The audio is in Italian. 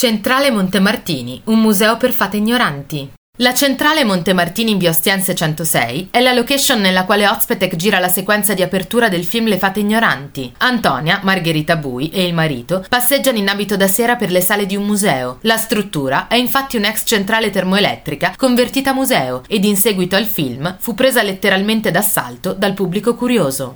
Centrale Montemartini, un museo per fate ignoranti. La centrale Montemartini in via Ostiense 106 è la location nella quale Ozpetek gira la sequenza di apertura del film Le fate ignoranti. Antonia, Margherita Bui e il marito passeggiano in abito da sera per le sale di un museo. La struttura è infatti un'ex centrale termoelettrica convertita a museo ed in seguito al film fu presa letteralmente d'assalto dal pubblico curioso.